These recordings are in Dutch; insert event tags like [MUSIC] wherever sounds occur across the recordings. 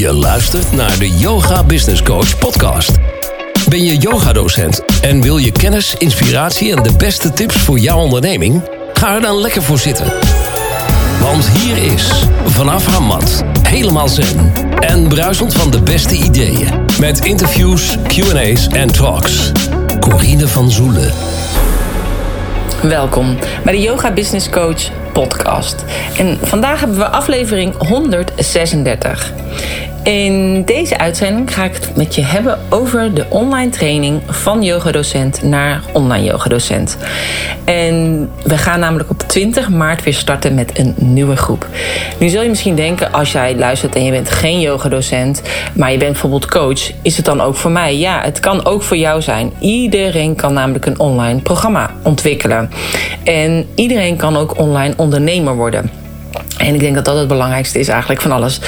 Je luistert naar de Yoga Business Coach podcast. Ben je yogadocent en wil je kennis, inspiratie en de beste tips voor jouw onderneming? Ga er dan lekker voor zitten. Want hier is, vanaf haar mat, helemaal zen en bruisend van de beste ideeën. Met interviews, Q&A's en talks. Corine van Zoelen. Welkom bij de Yoga Business Coach podcast. En vandaag hebben we aflevering 136. In deze uitzending ga ik het met je hebben over de online training van yogadocent naar online yogadocent. En we gaan namelijk op 20 maart weer starten met een nieuwe groep. Nu zul je misschien denken, als jij luistert en je bent geen yogadocent, maar je bent bijvoorbeeld coach, is het dan ook voor mij? Ja, het kan ook voor jou zijn. Iedereen kan namelijk een online programma ontwikkelen. En iedereen kan ook online ondernemer worden. En ik denk dat dat het belangrijkste is eigenlijk van alles.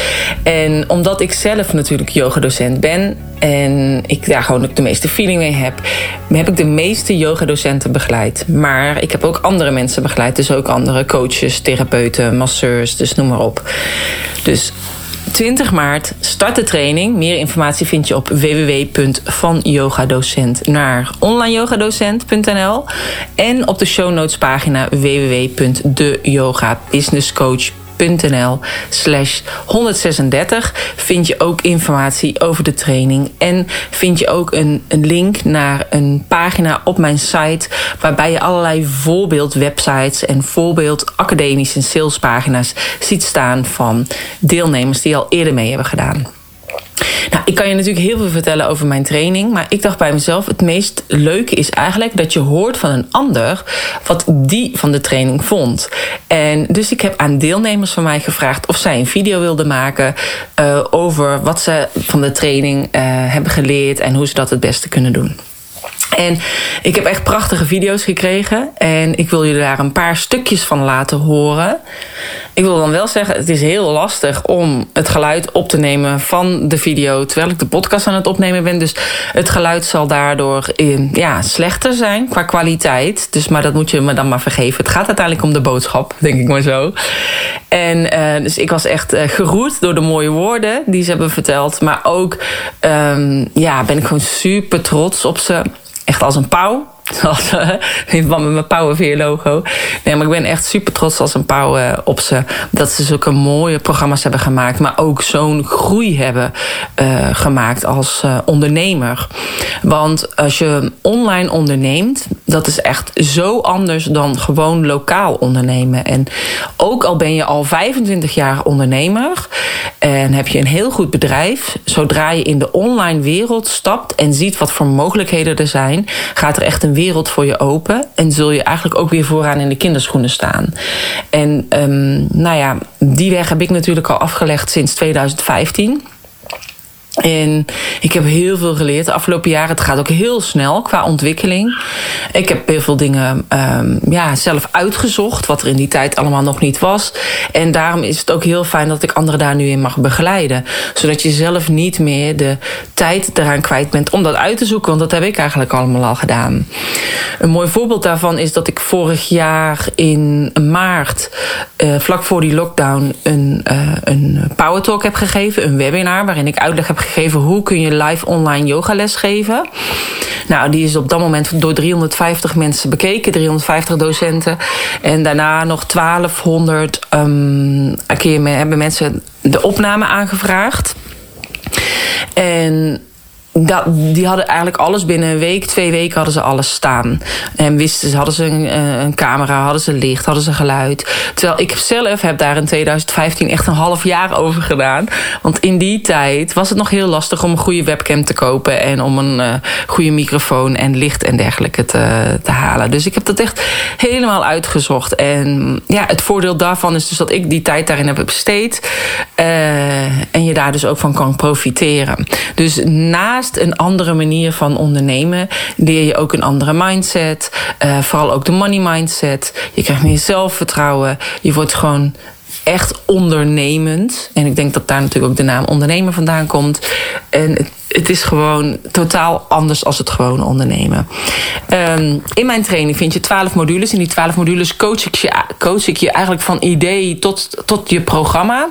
En omdat ik zelf natuurlijk yogadocent ben en ik daar gewoon de meeste feeling mee heb, heb ik de meeste yogadocenten begeleid. Maar ik heb ook andere mensen begeleid, dus ook andere coaches, therapeuten, masseurs, dus noem maar op. Dus 20 maart start de training. Meer informatie vind je op www.vanyogadocent naar onlineyogadocent.nl en op de show notes pagina www.deyogabusinesscoach.nl nl slash 136 vind je ook informatie over de training. En vind je ook een, een link naar een pagina op mijn site... waarbij je allerlei voorbeeldwebsites en voorbeeld academische salespagina's ziet staan... van deelnemers die al eerder mee hebben gedaan. Nou, ik kan je natuurlijk heel veel vertellen over mijn training. Maar ik dacht bij mezelf: het meest leuke is eigenlijk dat je hoort van een ander wat die van de training vond. En dus ik heb aan deelnemers van mij gevraagd of zij een video wilden maken uh, over wat ze van de training uh, hebben geleerd en hoe ze dat het beste kunnen doen. En ik heb echt prachtige video's gekregen. En ik wil jullie daar een paar stukjes van laten horen. Ik wil dan wel zeggen, het is heel lastig om het geluid op te nemen van de video terwijl ik de podcast aan het opnemen ben. Dus het geluid zal daardoor ja, slechter zijn qua kwaliteit. Dus, maar dat moet je me dan maar vergeven. Het gaat uiteindelijk om de boodschap, denk ik maar zo. En uh, dus ik was echt uh, geroerd door de mooie woorden die ze hebben verteld. Maar ook um, ja, ben ik gewoon super trots op ze echt als een pauw. Zoals verband met mijn Powerveer logo. Nee, maar ik ben echt super trots als een pauw uh, op ze. Dat ze zulke mooie programma's hebben gemaakt. Maar ook zo'n groei hebben uh, gemaakt als uh, ondernemer. Want als je online onderneemt, dat is echt zo anders dan gewoon lokaal ondernemen. En ook al ben je al 25 jaar ondernemer en heb je een heel goed bedrijf, zodra je in de online wereld stapt en ziet wat voor mogelijkheden er zijn, gaat er echt een wereld voor je open. En zul je eigenlijk ook weer vooraan in de kinderschoenen staan. En um, nou ja, die weg heb ik natuurlijk al afgelegd sinds 2015. En ik heb heel veel geleerd de afgelopen jaren. Het gaat ook heel snel qua ontwikkeling. Ik heb heel veel dingen um, ja, zelf uitgezocht, wat er in die tijd allemaal nog niet was. En daarom is het ook heel fijn dat ik anderen daar nu in mag begeleiden. Zodat je zelf niet meer de tijd eraan kwijt bent om dat uit te zoeken. Want dat heb ik eigenlijk allemaal al gedaan. Een mooi voorbeeld daarvan is dat ik vorig jaar in maart, uh, vlak voor die lockdown, een, uh, een power talk heb gegeven. Een webinar waarin ik uitleg heb gegeven hoe kun je live online yogales geven. Nou, die is op dat moment door 350 mensen bekeken, 350 docenten. En daarna nog 1200 um, keer hebben mensen de opname aangevraagd. En dat, die hadden eigenlijk alles binnen een week, twee weken hadden ze alles staan. En wisten ze, hadden ze een, eh, een, camera, hadden ze licht, hadden ze geluid. Terwijl ik zelf heb daar in 2015 echt een half jaar over gedaan. Want in die tijd was het nog heel lastig om een goede webcam te kopen. En om een uh, goede microfoon en licht en dergelijke te, te halen. Dus ik heb dat echt helemaal uitgezocht. En ja, het voordeel daarvan is dus dat ik die tijd daarin heb besteed. Uh, en je daar dus ook van kan profiteren. Dus na een andere manier van ondernemen leer je ook een andere mindset. Uh, vooral ook de money mindset. Je krijgt meer zelfvertrouwen. Je wordt gewoon echt ondernemend. En ik denk dat daar natuurlijk ook de naam ondernemer vandaan komt. En het, het is gewoon totaal anders als het gewone ondernemen. Um, in mijn training vind je twaalf modules. In die twaalf modules coach ik je, coach ik je eigenlijk van idee tot, tot je programma.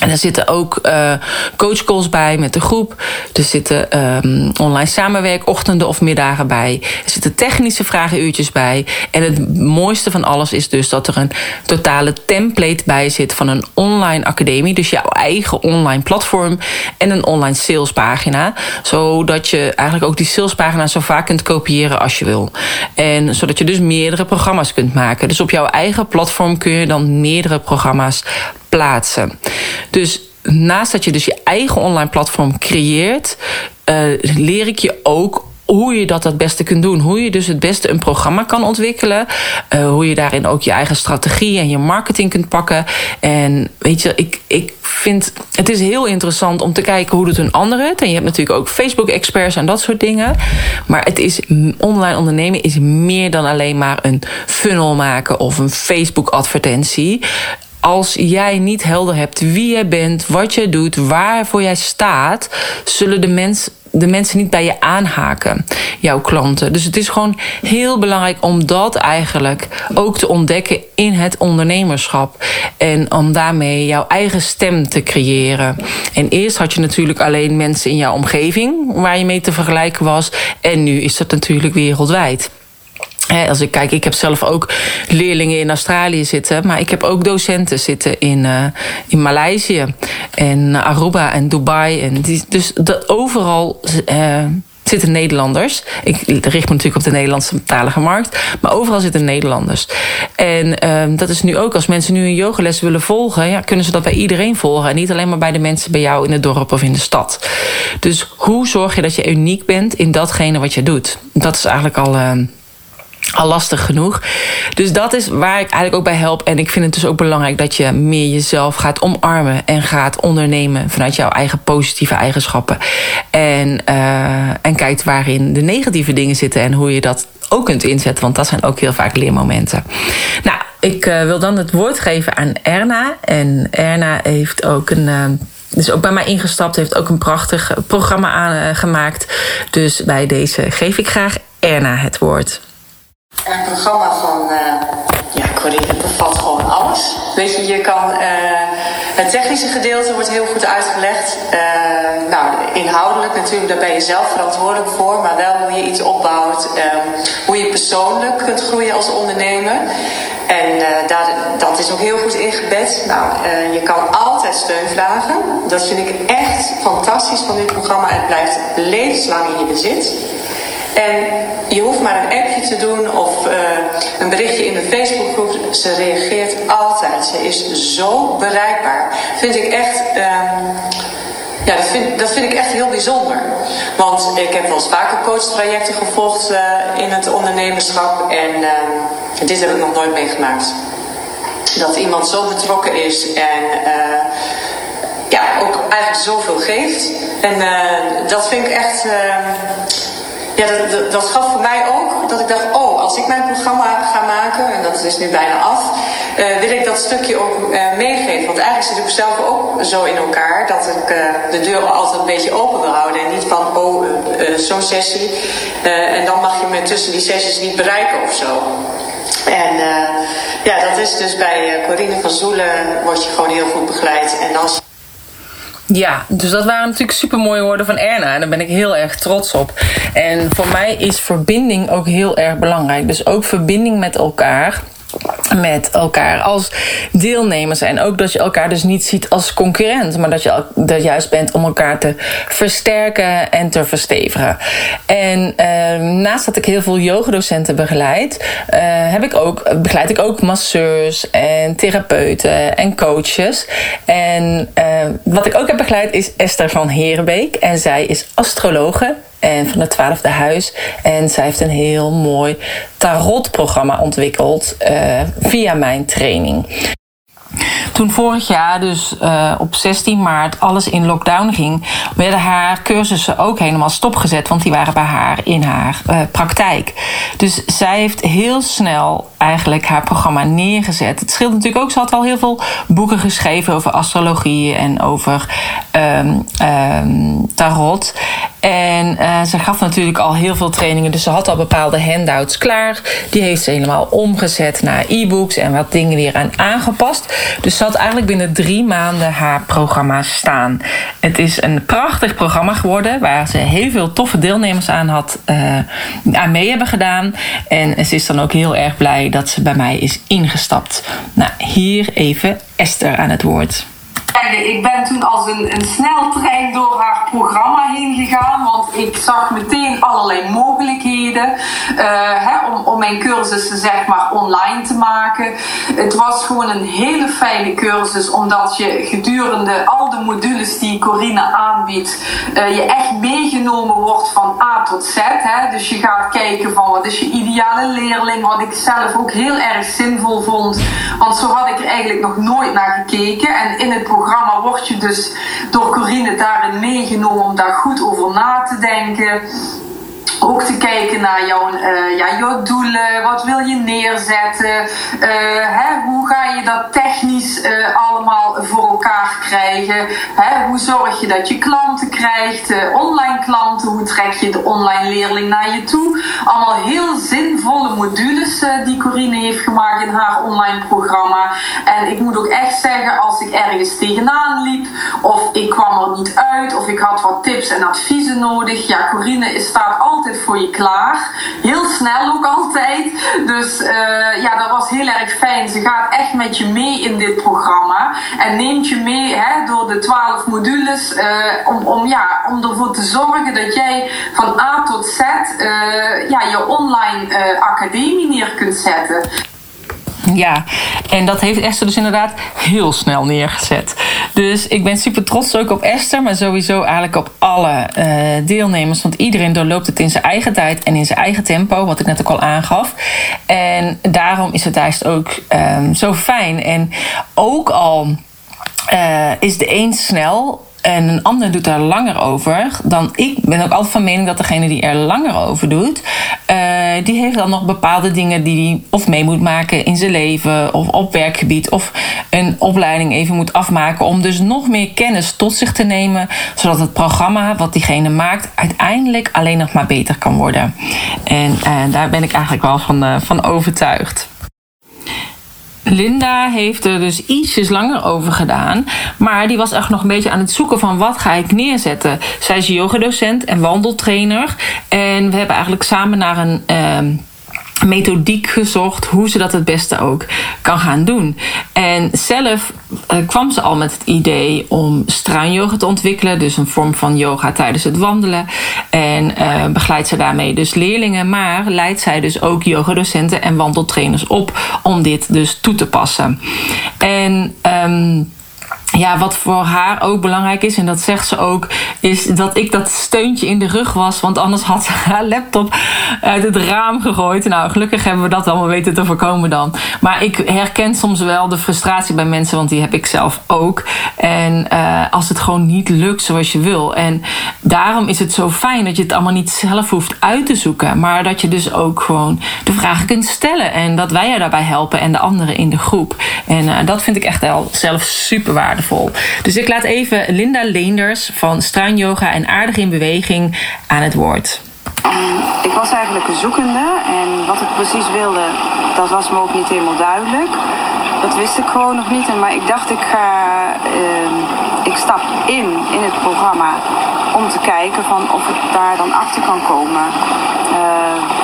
En er zitten ook uh, coachcalls bij met de groep. Er zitten um, online samenwerkochtenden of middagen bij. Er zitten technische vragenuurtjes bij. En het mooiste van alles is dus dat er een totale template bij zit van een online academie. Dus jouw eigen online platform en een online salespagina. Zodat je eigenlijk ook die salespagina zo vaak kunt kopiëren als je wil. En zodat je dus meerdere programma's kunt maken. Dus op jouw eigen platform kun je dan meerdere programma's plaatsen. Dus naast dat je dus je eigen online platform creëert, uh, leer ik je ook hoe je dat het beste kunt doen. Hoe je dus het beste een programma kan ontwikkelen. Uh, hoe je daarin ook je eigen strategie en je marketing kunt pakken. En weet je, ik, ik vind het is heel interessant om te kijken hoe doet een ander het. En je hebt natuurlijk ook Facebook-experts en dat soort dingen. Maar het is online ondernemen is meer dan alleen maar een funnel maken of een Facebook-advertentie als jij niet helder hebt wie jij bent, wat je doet, waarvoor jij staat, zullen de, mens, de mensen niet bij je aanhaken, jouw klanten. Dus het is gewoon heel belangrijk om dat eigenlijk ook te ontdekken in het ondernemerschap. En om daarmee jouw eigen stem te creëren. En eerst had je natuurlijk alleen mensen in jouw omgeving waar je mee te vergelijken was. En nu is dat natuurlijk wereldwijd als ik kijk, ik heb zelf ook leerlingen in Australië zitten, maar ik heb ook docenten zitten in, uh, in Maleisië en Aruba en Dubai. En die, dus dat overal uh, zitten Nederlanders. Ik richt me natuurlijk op de Nederlandse talige markt, maar overal zitten Nederlanders. En uh, dat is nu ook, als mensen nu een yogales willen volgen, ja, kunnen ze dat bij iedereen volgen. En niet alleen maar bij de mensen bij jou in het dorp of in de stad. Dus hoe zorg je dat je uniek bent in datgene wat je doet? Dat is eigenlijk al al lastig genoeg. Dus dat is waar ik eigenlijk ook bij help. En ik vind het dus ook belangrijk dat je meer jezelf gaat omarmen en gaat ondernemen vanuit jouw eigen positieve eigenschappen. En, uh, en kijkt waarin de negatieve dingen zitten en hoe je dat ook kunt inzetten. Want dat zijn ook heel vaak leermomenten. Nou, ik uh, wil dan het woord geven aan Erna. En Erna heeft ook een. Is ook bij mij ingestapt, heeft ook een prachtig programma aangemaakt. Dus bij deze geef ik graag Erna het woord. Een programma van uh, ja, Corinne bevat gewoon alles. Weet je, je kan. Uh, het technische gedeelte wordt heel goed uitgelegd. Uh, nou, inhoudelijk natuurlijk, daar ben je zelf verantwoordelijk voor. Maar wel hoe je iets opbouwt. hoe je persoonlijk kunt groeien als ondernemer. En daar, dat is ook heel goed ingebed. Nou, je kan altijd steun vragen. Dat vind ik echt fantastisch van dit programma. Het blijft levenslang in je bezit. En je hoeft maar een appje te doen of uh, een berichtje in de Facebookgroep. Ze reageert altijd. Ze is zo bereikbaar. Vind ik echt. Uh, ja, dat vind, dat vind ik echt heel bijzonder. Want ik heb wel eens vaker coachtrajecten gevolgd uh, in het ondernemerschap. En uh, dit heb ik nog nooit meegemaakt. Dat iemand zo betrokken is en ja, ook eigenlijk zoveel geeft. En dat vind ik echt ja, dat, dat, gaf voor mij ook dat ik dacht, oh, als ik mijn programma ga maken, en dat is nu bijna af, uh, wil ik dat stukje ook uh, meegeven. Want eigenlijk zit ik zelf ook zo in elkaar dat ik uh, de deur altijd een beetje open wil houden. En niet van, oh, zo'n sessie. en dan mag je me tussen die sessies niet bereiken of zo. En ja, dat is dus bij Corine van Zoelen, word je gewoon heel goed begeleid. En als ja, dus dat waren natuurlijk super mooie woorden van Erna. En daar ben ik heel erg trots op. En voor mij is verbinding ook heel erg belangrijk. Dus ook verbinding met elkaar met elkaar als deelnemers. En ook dat je elkaar dus niet ziet als concurrent, maar dat je er juist bent om elkaar te versterken en te verstevigen. En uh, naast dat ik heel veel yogadocenten begeleid, uh, heb ik ook, begeleid ik ook masseurs en therapeuten en coaches. En uh, wat ik ook heb begeleid is Esther van Herenbeek. En zij is astrologe en van het twaalfde huis. En zij heeft een heel mooi tarotprogramma ontwikkeld uh, via mijn training. Toen vorig jaar, dus uh, op 16 maart, alles in lockdown ging, werden haar cursussen ook helemaal stopgezet, want die waren bij haar in haar uh, praktijk. Dus zij heeft heel snel eigenlijk haar programma neergezet. Het scheelt natuurlijk ook, ze had al heel veel boeken geschreven over astrologie en over um, um, tarot. En uh, ze gaf natuurlijk al heel veel trainingen. Dus ze had al bepaalde handouts klaar. Die heeft ze helemaal omgezet naar e-books en wat dingen weer aan aangepast. Dus ze had eigenlijk binnen drie maanden haar programma staan. Het is een prachtig programma geworden waar ze heel veel toffe deelnemers aan had uh, aan mee hebben gedaan. En ze is dan ook heel erg blij dat ze bij mij is ingestapt. Nou, hier even Esther aan het woord. Ik ben toen als een, een sneltrein door haar programma heen gegaan, want ik zag meteen allerlei mogelijkheden uh, hè, om, om mijn cursussen zeg maar online te maken. Het was gewoon een hele fijne cursus, omdat je gedurende al de modules die Corine aanbiedt, uh, je echt meegenomen wordt van A tot Z. Hè. Dus je gaat kijken van wat is je ideale leerling, wat ik zelf ook heel erg zinvol vond, want zo had ik er eigenlijk nog nooit naar gekeken. En in het programma programma word je dus door Corine daarin meegenomen om daar goed over na te denken ook te kijken naar jouw, uh, ja, jouw doelen, wat wil je neerzetten, uh, hè, hoe ga je dat technisch uh, allemaal voor elkaar krijgen, hè, hoe zorg je dat je klanten krijgt, online klanten, hoe trek je de online leerling naar je toe. Allemaal heel zinvolle modules die Corine heeft gemaakt in haar online programma. En ik moet ook echt zeggen, als ik ergens tegenaan liep, of ik kwam er niet uit, of ik had wat tips en adviezen nodig, ja, Corine staat altijd voor je klaar. Heel snel ook altijd. Dus uh, ja, dat was heel erg fijn. Ze gaat echt met je mee in dit programma. En neemt je mee hè, door de twaalf modules. Uh, om, om, ja, om ervoor te zorgen dat jij van A tot Z uh, ja, je online academie neer kunt zetten. Ja, en dat heeft Esther dus inderdaad heel snel neergezet. Dus ik ben super trots ook op Esther, maar sowieso eigenlijk op alle uh, deelnemers. Want iedereen doorloopt het in zijn eigen tijd en in zijn eigen tempo, wat ik net ook al aangaf. En daarom is het juist ook um, zo fijn. En ook al uh, is de een snel en een ander doet daar langer over, dan ik ben ook altijd van mening dat degene die er langer over doet, uh, die heeft dan nog bepaalde dingen die hij of mee moet maken in zijn leven of op werkgebied of een opleiding even moet afmaken om dus nog meer kennis tot zich te nemen, zodat het programma wat diegene maakt uiteindelijk alleen nog maar beter kan worden. En uh, daar ben ik eigenlijk wel van, uh, van overtuigd. Linda heeft er dus ietsjes langer over gedaan. Maar die was echt nog een beetje aan het zoeken van wat ga ik neerzetten. Zij is yogadocent en wandeltrainer. En we hebben eigenlijk samen naar een... Uh, methodiek gezocht hoe ze dat het beste ook kan gaan doen. En zelf uh, kwam ze al met het idee om struinyoga te ontwikkelen, dus een vorm van yoga tijdens het wandelen. En uh, begeleidt ze daarmee dus leerlingen, maar leidt zij dus ook yogadocenten en wandeltrainers op om dit dus toe te passen. En um, ja, wat voor haar ook belangrijk is, en dat zegt ze ook, is dat ik dat steuntje in de rug was. Want anders had ze haar laptop uit het raam gegooid. Nou, gelukkig hebben we dat allemaal weten te voorkomen dan. Maar ik herken soms wel de frustratie bij mensen, want die heb ik zelf ook. En uh, als het gewoon niet lukt zoals je wil. En daarom is het zo fijn dat je het allemaal niet zelf hoeft uit te zoeken. Maar dat je dus ook gewoon de vragen kunt stellen. En dat wij je daarbij helpen en de anderen in de groep. En uh, dat vind ik echt wel zelf super. Dus ik laat even Linda Leenders van Struin Yoga en Aardig in Beweging aan het woord. Ik was eigenlijk een zoekende en wat ik precies wilde, dat was me ook niet helemaal duidelijk. Dat wist ik gewoon nog niet, maar ik dacht ik ga, uh, ik stap in in het programma om te kijken van of ik daar dan achter kan komen. Uh,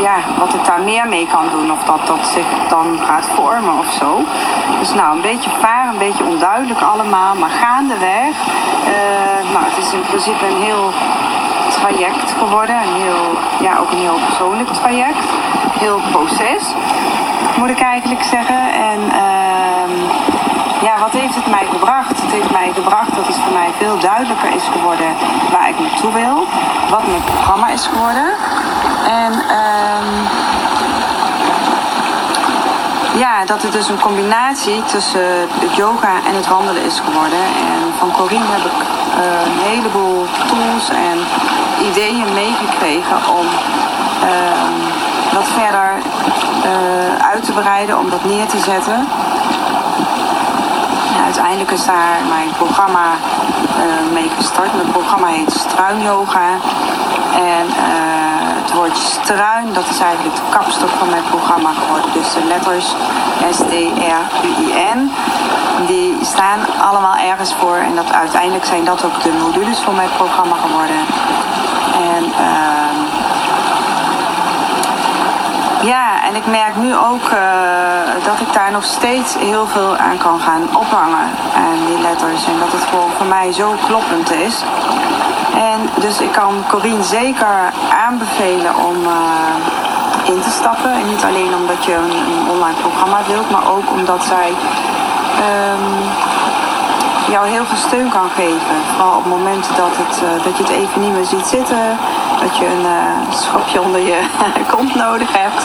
ja, wat ik daar meer mee kan doen. Of dat dat zich dan gaat vormen of zo. Dus nou, een beetje vaar, een beetje onduidelijk allemaal. Maar gaandeweg, uh, nou, het is in principe een heel traject geworden. Een heel, ja, ook een heel persoonlijk traject. Heel proces, moet ik eigenlijk zeggen. En uh, ja, wat heeft het mij gebracht? Het heeft mij gebracht dat het voor mij veel duidelijker is geworden waar ik naartoe. Wat mijn programma is geworden. En um, ja, dat het dus een combinatie tussen het yoga en het wandelen is geworden. En van Corine heb ik uh, een heleboel tools en ideeën meegekregen om uh, wat verder uh, uit te breiden, om dat neer te zetten. Uiteindelijk is daar mijn programma uh, mee gestart. Mijn programma heet Struin Yoga. En uh, het woordje struin, dat is eigenlijk de kapstok van mijn programma geworden. Dus de letters S-T-R-U-I-N, die staan allemaal ergens voor. En dat uiteindelijk zijn dat ook de modules van mijn programma geworden. En uh, ja, en ik merk nu ook uh, dat ik daar nog steeds heel veel aan kan gaan ophangen aan die letters. En dat het gewoon voor mij zo kloppend is. En dus ik kan Corine zeker aanbevelen om uh, in te stappen. En niet alleen omdat je een, een, online programma wilt, maar ook omdat zij um, jou heel veel steun kan geven. Vooral op momenten dat, het, uh, dat je het even niet meer ziet zitten. Dat je een uh, schopje onder je [LAUGHS] kont nodig hebt.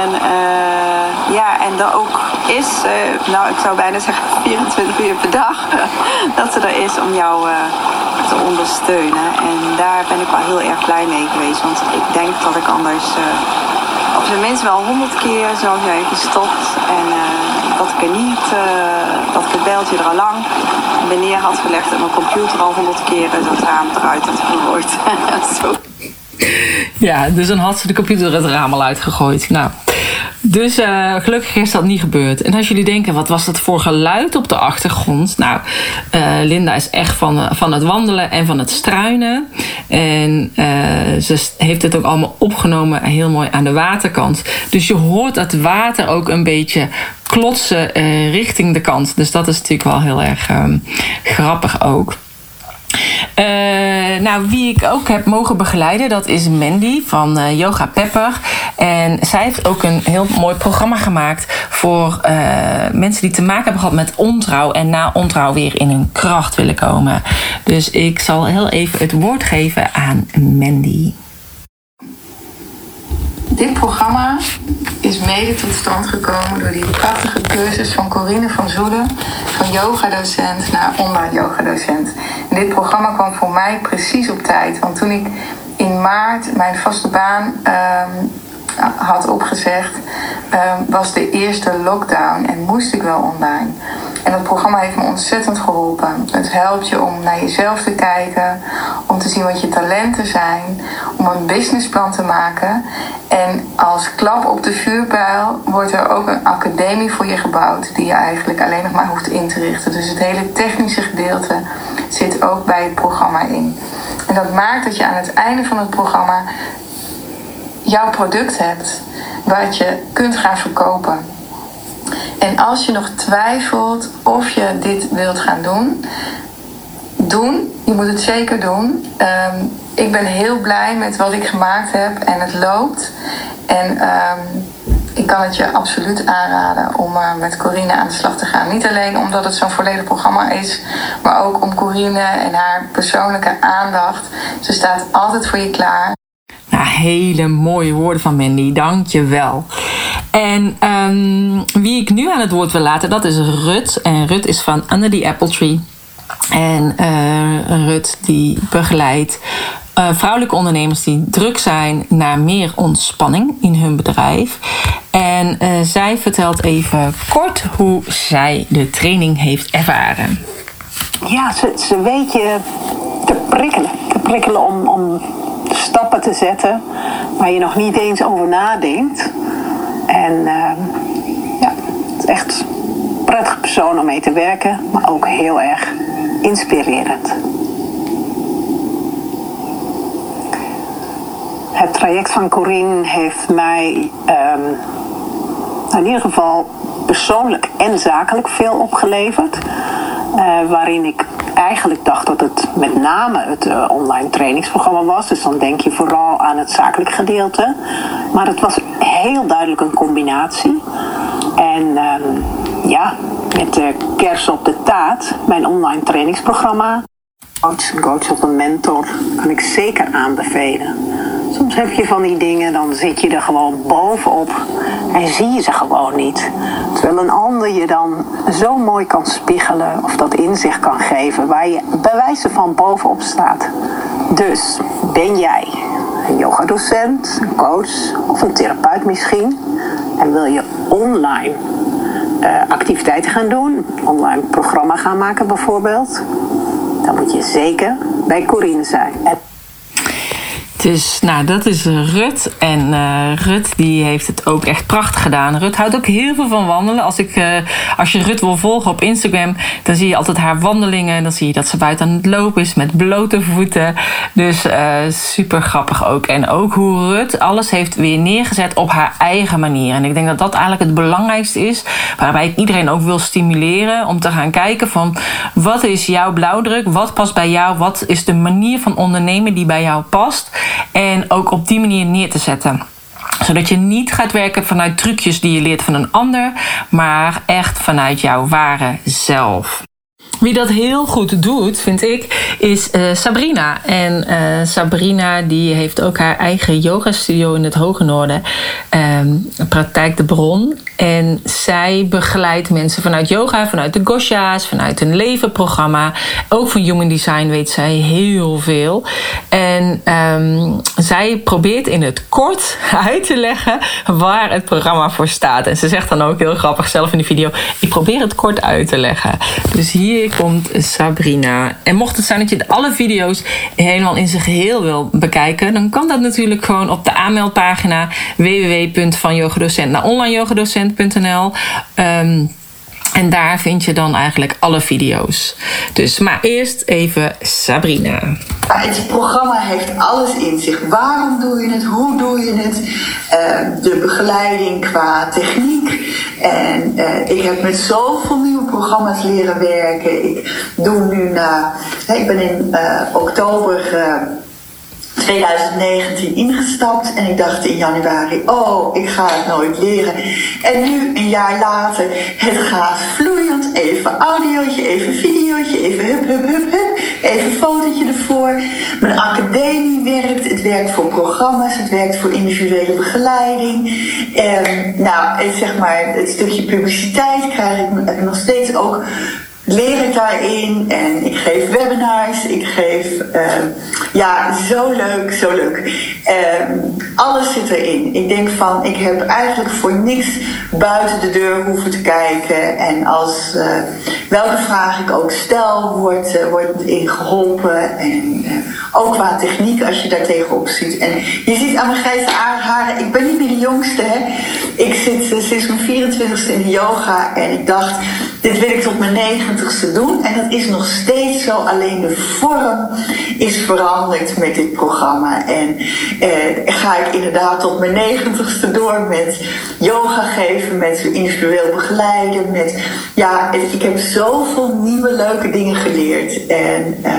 En uh, ja, en dat ook is, nou ik zou bijna zeggen [LAUGHS] 24 uur per dag, [LAUGHS] dat ze er is om jou te ondersteunen. En daar ben ik wel heel erg blij mee geweest. Want ik denk dat ik anders op zijn minst wel honderd keer zou zijn gestopt. En dat ik er niet, uh, dat ik het beltje er al lang beneden had gelegd en mijn computer al honderd keer het raam eruit had gegooid. [LAUGHS] Zo. Ja, dus dan had ze de computer het raam al uitgegooid. Nou, dus uh, gelukkig is dat niet gebeurd. En als jullie denken, wat was dat voor geluid op de achtergrond? Nou, uh, Linda is echt van, van het wandelen en van het struinen. En ze heeft het ook allemaal opgenomen heel mooi aan de waterkant. Dus je hoort het water ook een beetje klotsen richting de kant. Dus dat is natuurlijk wel heel erg grappig ook. Uh, nou, wie ik ook heb mogen begeleiden, dat is Mandy van uh, Yoga Pepper. En zij heeft ook een heel mooi programma gemaakt voor uh, mensen die te maken hebben gehad met ontrouw en na ontrouw weer in hun kracht willen komen. Dus ik zal heel even het woord geven aan Mandy. Dit programma is mede tot stand gekomen door die prachtige cursus van Corine van Zoelen, van yogadocent naar online yogadocent. En dit programma kwam voor mij precies op tijd, want toen ik in maart mijn vaste baan um, had opgezegd, um, was de eerste lockdown en moest ik wel online. En dat programma heeft me ontzettend geholpen. Het helpt je om naar jezelf te kijken, om te zien wat je talenten zijn, om een businessplan te maken. En als klap op de vuurpijl wordt er ook een academie voor je gebouwd, die je eigenlijk alleen nog maar hoeft in te richten. Dus het hele technische gedeelte zit ook bij het programma in. En dat maakt dat je aan het einde van het programma jouw product hebt, wat je kunt gaan verkopen. En als je nog twijfelt of je dit wilt gaan doen, doen. Je moet het zeker doen. Um, ik ben heel blij met wat ik gemaakt heb en het loopt. En um, ik kan het je absoluut aanraden om uh, met Corine aan de slag te gaan. Niet alleen omdat het zo'n volledig programma is, maar ook om Corine en haar persoonlijke aandacht. Ze staat altijd voor je klaar. Nou, hele mooie woorden van Mandy. Dank je wel. En um, wie ik nu aan het woord wil laten, dat is Rut. En Rut is van Under the Apple Tree. En uh, Rut die begeleidt uh, vrouwelijke ondernemers die druk zijn naar meer ontspanning in hun bedrijf. En uh, zij vertelt even kort hoe zij de training heeft ervaren. Ja, ze, ze weet je te prikkelen. Te prikkelen om, om stappen te zetten waar je nog niet eens over nadenkt. En uh, ja, het is echt een prettige persoon om mee te werken, maar ook heel erg inspirerend. Het traject van Corine heeft mij um, in ieder geval persoonlijk en zakelijk veel opgeleverd. Uh, waarin ik eigenlijk dacht dat het met name het uh, online trainingsprogramma was. Dus dan denk je vooral aan het zakelijk gedeelte. Maar het was heel duidelijk een combinatie. En um, ja, met de kers op de taart, mijn online trainingsprogramma. Coach, coach of een mentor kan ik zeker aanbevelen. Soms heb je van die dingen, dan zit je er gewoon bovenop en zie je ze gewoon niet. Terwijl een ander je dan zo mooi kan spiegelen of dat inzicht kan geven waar je bij wijze van bovenop staat. Dus ben jij een yogadocent, een coach of een therapeut misschien en wil je online eh, activiteiten gaan doen, online programma gaan maken bijvoorbeeld, dan moet je zeker bij Corine zijn. Dus nou, dat is Rut. En uh, Rut die heeft het ook echt prachtig gedaan. Rut houdt ook heel veel van wandelen. Als, ik, uh, als je Rut wil volgen op Instagram, dan zie je altijd haar wandelingen. Dan zie je dat ze buiten aan het lopen is met blote voeten. Dus uh, super grappig ook. En ook hoe Rut alles heeft weer neergezet op haar eigen manier. En ik denk dat dat eigenlijk het belangrijkste is. Waarbij ik iedereen ook wil stimuleren om te gaan kijken van wat is jouw blauwdruk? Wat past bij jou? Wat is de manier van ondernemen die bij jou past? En ook op die manier neer te zetten zodat je niet gaat werken vanuit trucjes die je leert van een ander, maar echt vanuit jouw ware zelf. Wie dat heel goed doet, vind ik, is uh, Sabrina. En uh, Sabrina die heeft ook haar eigen yogastudio in het Hoge Noorden. Um, praktijk de Bron. En zij begeleidt mensen vanuit yoga, vanuit de Gosha's, vanuit een levenprogramma. Ook van Human Design weet zij heel veel. En um, zij probeert in het kort [LAUGHS] uit te leggen waar het programma voor staat. En ze zegt dan ook heel grappig zelf in de video: Ik probeer het kort uit te leggen. Dus hier komt Sabrina. En mocht het zijn dat je alle video's helemaal in zijn geheel wil bekijken, dan kan dat natuurlijk gewoon op de aanmeldpagina www.vanyogadocent naar onlineyogadocent.nl. Um, en daar vind je dan eigenlijk alle video's. Dus, maar eerst even Sabrina. Het programma heeft alles in zich. Waarom doe je het? Hoe doe je het? Uh, de begeleiding qua techniek. En uh, ik heb met zoveel nieuwe programma's leren werken. Ik doe nu na. Ik ben in uh, oktober 2019 ingestapt en ik dacht in januari, oh, ik ga het nooit leren. En nu, een jaar later, het gaat vloeiend. Even audiootje, even videootje, even hup, hup, hup, hup. Even fotootje ervoor. Mijn academie werkt, het werkt voor programma's, het werkt voor individuele begeleiding. En nou, zeg maar, het stukje publiciteit krijg ik nog steeds ook leer ik daarin en ik geef webinars, ik geef, uh, ja, zo leuk, zo leuk. Uh, alles zit erin. Ik denk van, ik heb eigenlijk voor niks buiten de deur hoeven te kijken. En als uh, welke vraag ik ook stel, wordt, uh, wordt in geholpen. En ook qua techniek, als je daar tegenop ziet. En je ziet aan mijn grijze ik ben niet meer de jongste, hè. Ik zit sinds mijn 24ste in de yoga en ik dacht, dit wil ik tot mijn 90ste doen. En dat is nog steeds zo, alleen de vorm is veranderd met dit programma. En eh, ga ik inderdaad tot mijn 90ste door met yoga geven, met individueel begeleiden. Met, ja, ik heb zoveel nieuwe leuke dingen geleerd. En... Eh,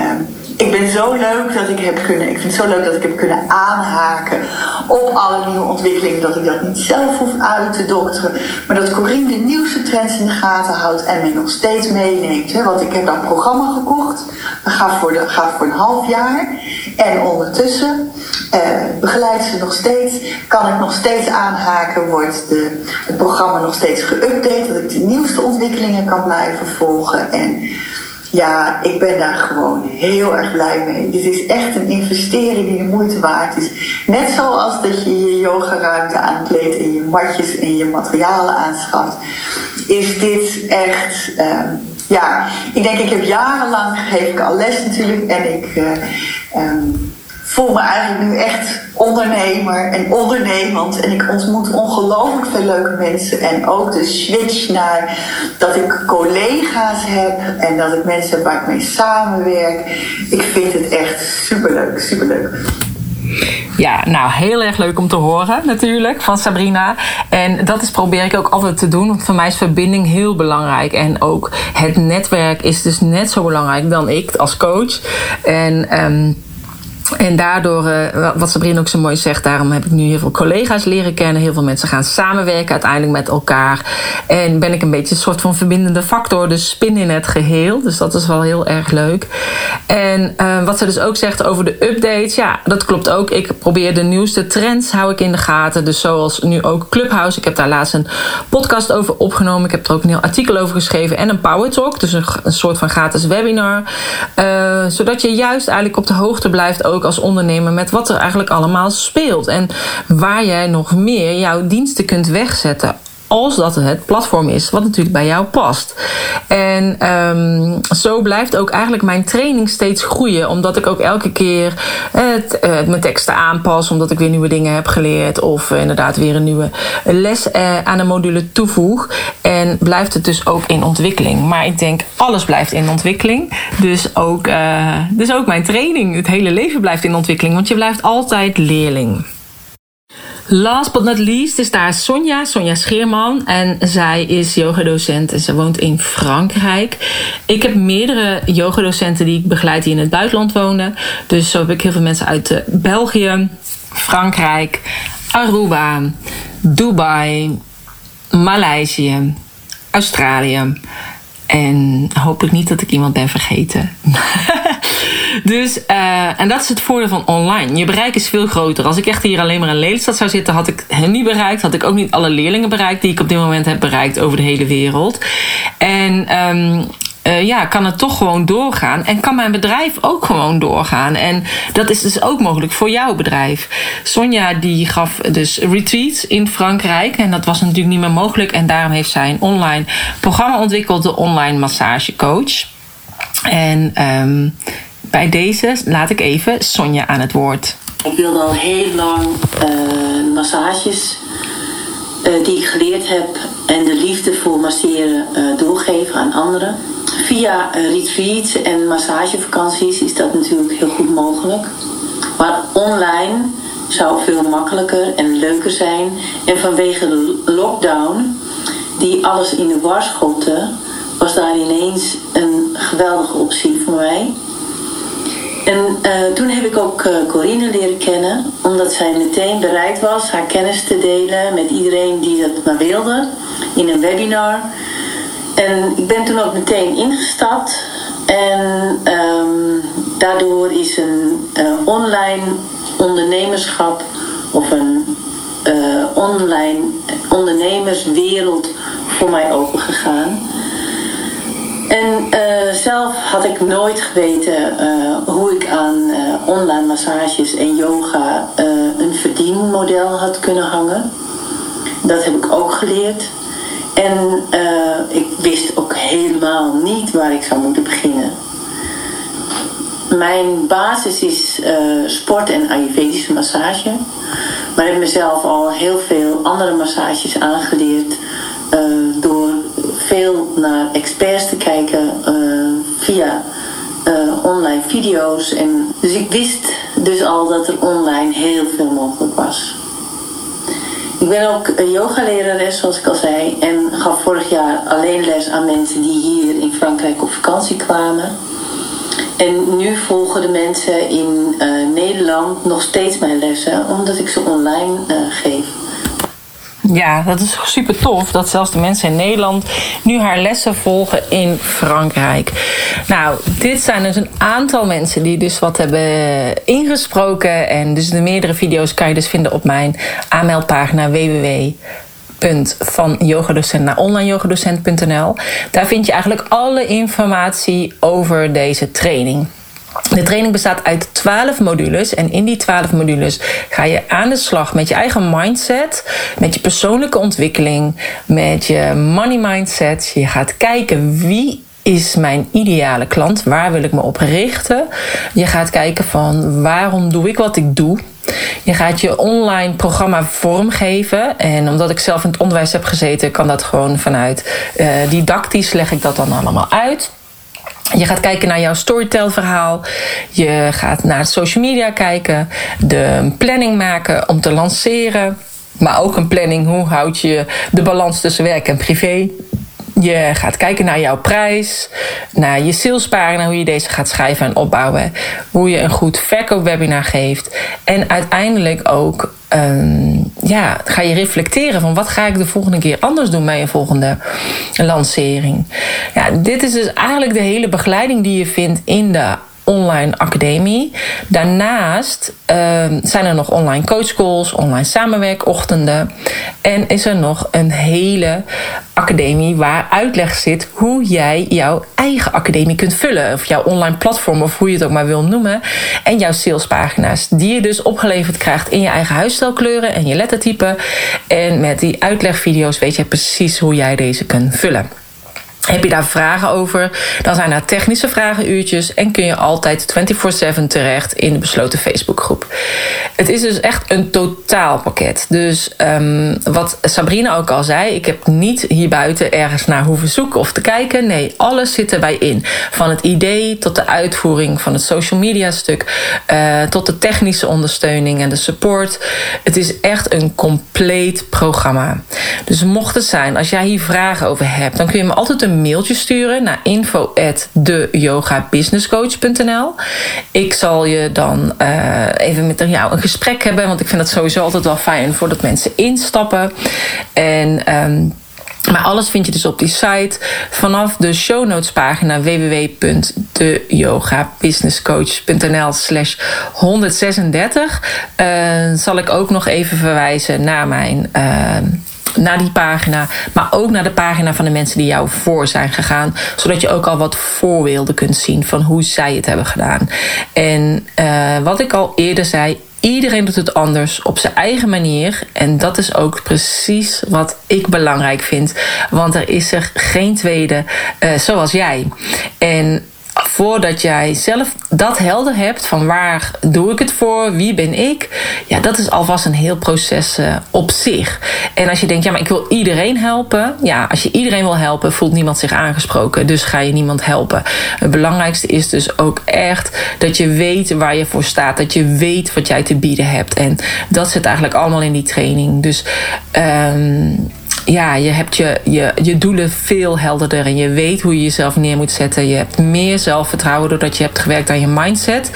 ik ben zo leuk dat ik heb kunnen, ik vind het zo leuk dat ik heb kunnen aanhaken op alle nieuwe ontwikkelingen. Dat ik dat niet zelf hoef uit te dokteren. Maar dat Corine de nieuwste trends in de gaten houdt en mij nog steeds meeneemt. Hè? Want ik heb dat programma gekocht. Dat gaat voor, voor een half jaar. En ondertussen eh, begeleidt ze nog steeds. Kan ik nog steeds aanhaken. Wordt de, het programma nog steeds geüpdate. Dat ik de nieuwste ontwikkelingen kan blijven volgen. En ja, ik ben daar gewoon heel erg blij mee. Dit is echt een investering die de moeite waard is. Net zoals dat je je yogaruimte aankleedt en je matjes en je materialen aanschaft, is dit echt. Uh, ja, ik denk, ik heb jarenlang geef ik al les natuurlijk en ik. Uh, um, voel me eigenlijk nu echt ondernemer en ondernemend. En ik ontmoet ongelooflijk veel leuke mensen. En ook de switch naar dat ik collega's heb en dat ik mensen heb waar ik mee samenwerk. Ik vind het echt superleuk, superleuk. Ja, nou heel erg leuk om te horen natuurlijk van Sabrina. En dat is probeer ik ook altijd te doen. Want voor mij is verbinding heel belangrijk. En ook het netwerk is dus net zo belangrijk dan ik als coach. En um, en daardoor, uh, wat Sabrina ook zo mooi zegt, daarom heb ik nu heel veel collega's leren kennen. Heel veel mensen gaan samenwerken uiteindelijk met elkaar. En ben ik een beetje een soort van verbindende factor, dus spin in het geheel. Dus dat is wel heel erg leuk. En uh, wat ze dus ook zegt over de updates, ja, dat klopt ook. Ik probeer de nieuwste trends, hou ik in de gaten. Dus zoals nu ook Clubhouse. Ik heb daar laatst een podcast over opgenomen. Ik heb er ook een heel artikel over geschreven en een Power Talk. Dus een, soort van gratis webinar. Uh, zodat je juist eigenlijk op de hoogte blijft ook als ondernemer met wat er eigenlijk allemaal speelt. En waar jij nog meer jouw diensten kunt wegzetten als dat het platform is wat natuurlijk bij jou past. En ehm, zo blijft ook eigenlijk mijn training steeds groeien, omdat ik ook elke keer het, uh, mijn teksten aanpas, omdat ik weer nieuwe dingen heb geleerd of inderdaad weer een nieuwe les uh, aan een module toevoeg. En blijft het dus ook in ontwikkeling. Maar ik denk, alles blijft in ontwikkeling. Dus ook, dus ook mijn training, het hele leven blijft in ontwikkeling, want je blijft altijd leerling. Last but not least is daar Sonja, Sonja Scheerman. En zij is yogadocent en ze woont in Frankrijk. Ik heb meerdere yogadocenten die ik begeleid die in het buitenland wonen. Dus zo heb ik heel veel mensen uit eh, België, Frankrijk, Aruba, Dubai, Maleisië, Australië. En hoop ik niet dat ik iemand ben vergeten. [LAUGHS] Dus, uh, en dat is het voordeel van online. Je bereik is veel groter. Als ik echt hier alleen maar in Lelystad zou zitten, had ik hem niet bereikt. Had ik ook niet alle leerlingen bereikt die ik op dit moment heb bereikt over de hele wereld. En um, uh, ja, kan het toch gewoon doorgaan. En kan mijn bedrijf ook gewoon doorgaan. En dat is dus ook mogelijk voor jouw bedrijf. Sonja die gaf dus retreats in Frankrijk. En dat was natuurlijk niet meer mogelijk. En daarom heeft zij een online programma ontwikkeld, de online massagecoach. En um, bij deze laat ik even Sonja aan het woord. Ik wilde al heel lang uh, massages uh, die ik geleerd heb en de liefde voor masseren uh, doorgeven aan anderen. Via retreats en massagevakanties is dat natuurlijk heel goed mogelijk. Maar online zou veel makkelijker en leuker zijn. En vanwege de lockdown, die alles in de war schopte, was daar ineens een geweldige optie voor mij. En uh, toen heb ik ook uh, Corine leren kennen, omdat zij meteen bereid was haar kennis te delen met iedereen die dat maar wilde in een webinar. En ik ben toen ook meteen ingestapt en um, daardoor is een uh, online ondernemerschap of een online ondernemerswereld voor mij opengegaan. En zelf had ik nooit geweten hoe aan uh, online massages en yoga een verdienmodel had kunnen hangen. Dat heb ik ook geleerd. En ik wist ook helemaal niet waar ik zou moeten beginnen. Mijn basis is sport en ayurvedische massage. Maar ik heb mezelf al heel veel andere massages aangeleerd door veel naar experts te kijken uh, via uh, online video's. En, dus ik wist dus al dat er online heel veel mogelijk was. Ik ben ook yogalerares, zoals ik al zei, en gaf vorig jaar alleen les aan mensen die hier in Frankrijk op vakantie kwamen. En nu volgen de mensen in uh, Nederland nog steeds mijn lessen, omdat ik ze online uh, geef. Ja, dat is super tof dat zelfs de mensen in Nederland nu haar lessen volgen in Frankrijk. Nou, dit zijn dus een aantal mensen die dus wat hebben ingesproken. En dus de meerdere video's kan je dus vinden op mijn aanmeldpagina www van yogadocent naar. Daar vind je eigenlijk alle informatie over deze training. De training bestaat uit 12 modules. En in die 12 modules ga je aan de slag met je eigen mindset, met je persoonlijke ontwikkeling, met je money mindset. Je gaat kijken wie is mijn ideale klant? Waar wil ik me op richten? Je gaat kijken van waarom doe ik wat ik doe? Je gaat je online programma vormgeven. En omdat ik zelf in het onderwijs heb gezeten, kan dat gewoon vanuit uh, didactisch leg ik dat dan allemaal uit. Je gaat kijken naar jouw storytelverhaal. Je gaat naar social media kijken. De planning maken om te lanceren. Maar ook een planning, hoe houd je de balans tussen werk en privé. Je gaat kijken naar jouw prijs, naar je salespagina, hoe je deze gaat schrijven en opbouwen. Hoe je een goed verkoopwebinar geeft. En uiteindelijk ook um, ja, ga je reflecteren van wat ga ik de volgende keer anders doen bij een volgende lancering. Ja, dit is dus eigenlijk de hele begeleiding die je vindt in de online academie. Daarnaast ehm, zijn er nog online coachcalls, online samenwerkochtenden. En is er nog een hele academie waar uitleg zit hoe jij jouw eigen academie kunt vullen. Of jouw online platform, of hoe je het ook maar wil noemen. En jouw salespagina's, die je dus opgeleverd krijgt in je eigen huisstijlkleuren en je lettertype. En met die uitlegvideo's weet je precies hoe jij deze kunt vullen. Heb je daar vragen over? Dan zijn er technische vragenuurtjes en kun je altijd 24/7 terecht in de besloten Facebookgroep. Het is dus echt een totaalpakket. Dus um, wat Sabrina ook al zei, ik heb niet hier buiten ergens naar hoeven zoeken of te kijken. Nee, alles zit erbij in. Van het idee tot de uitvoering van het social media stuk, uh, tot de technische ondersteuning en de support. Het is echt een compleet programma. Dus mocht het zijn, als jij hier vragen over hebt, dan kun je me altijd een mailtje sturen naar info@deyogabusinesscoach.nl. Ik zal je dan uh, even met jou een gesprek hebben, want ik vind het sowieso altijd wel fijn voordat mensen instappen. En um, maar alles vind je dus op die site. Vanaf de show notes pagina www.deyogabusinesscoach.nl slash 136 uh, zal ik ook nog even verwijzen naar mijn... Uh, naar die pagina, maar ook naar de pagina van de mensen die jou voor zijn gegaan, zodat je ook al wat voorbeelden kunt zien van hoe zij het hebben gedaan. En uh, wat ik al eerder zei, Iedereen doet het anders op zijn eigen manier. En dat is ook precies wat ik belangrijk vind. Want er is er geen tweede uh, zoals jij. En voordat jij zelf dat helder hebt van waar doe ik het voor, wie ben ik, ja, dat is alvast een heel proces uh, op zich. En als je denkt, ja, maar ik wil iedereen helpen, ja, als je iedereen wil helpen, voelt niemand zich aangesproken, dus ga je niemand helpen. Het belangrijkste is dus ook echt dat je weet waar je voor staat, dat je weet wat jij te bieden hebt. En dat zit eigenlijk allemaal in die training. Dus um, ja, je hebt je, je, je doelen veel helderder en je weet hoe je jezelf neer moet zetten. Je hebt meer zelfvertrouwen doordat je hebt gewerkt aan je mindset.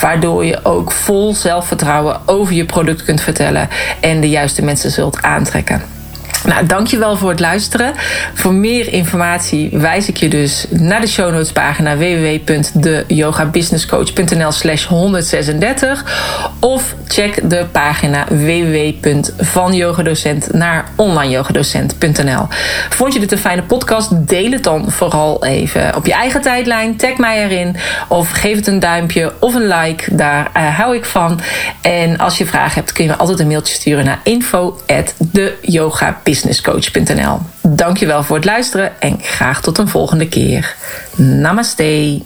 Waardoor je ook vol zelfvertrouwen over je product kunt vertellen en de juiste mensen zult aantrekken. Nou, dankjewel voor het luisteren. Voor meer informatie wijs ik je dus naar de show notes pagina www.deyogabusinesscoach.nl slash 136 of check de pagina www.vanyogadocent naar onlineyogadocent.nl Vond je dit een fijne podcast? Deel het dan vooral even op je eigen tijdlijn. Tag mij erin of geef het een duimpje of een like. Daar uh, hou ik van. En als je vragen hebt kun je me altijd een mailtje sturen naar info at businesscoach.nl. Dankjewel voor het luisteren en graag tot een volgende keer. Namaste.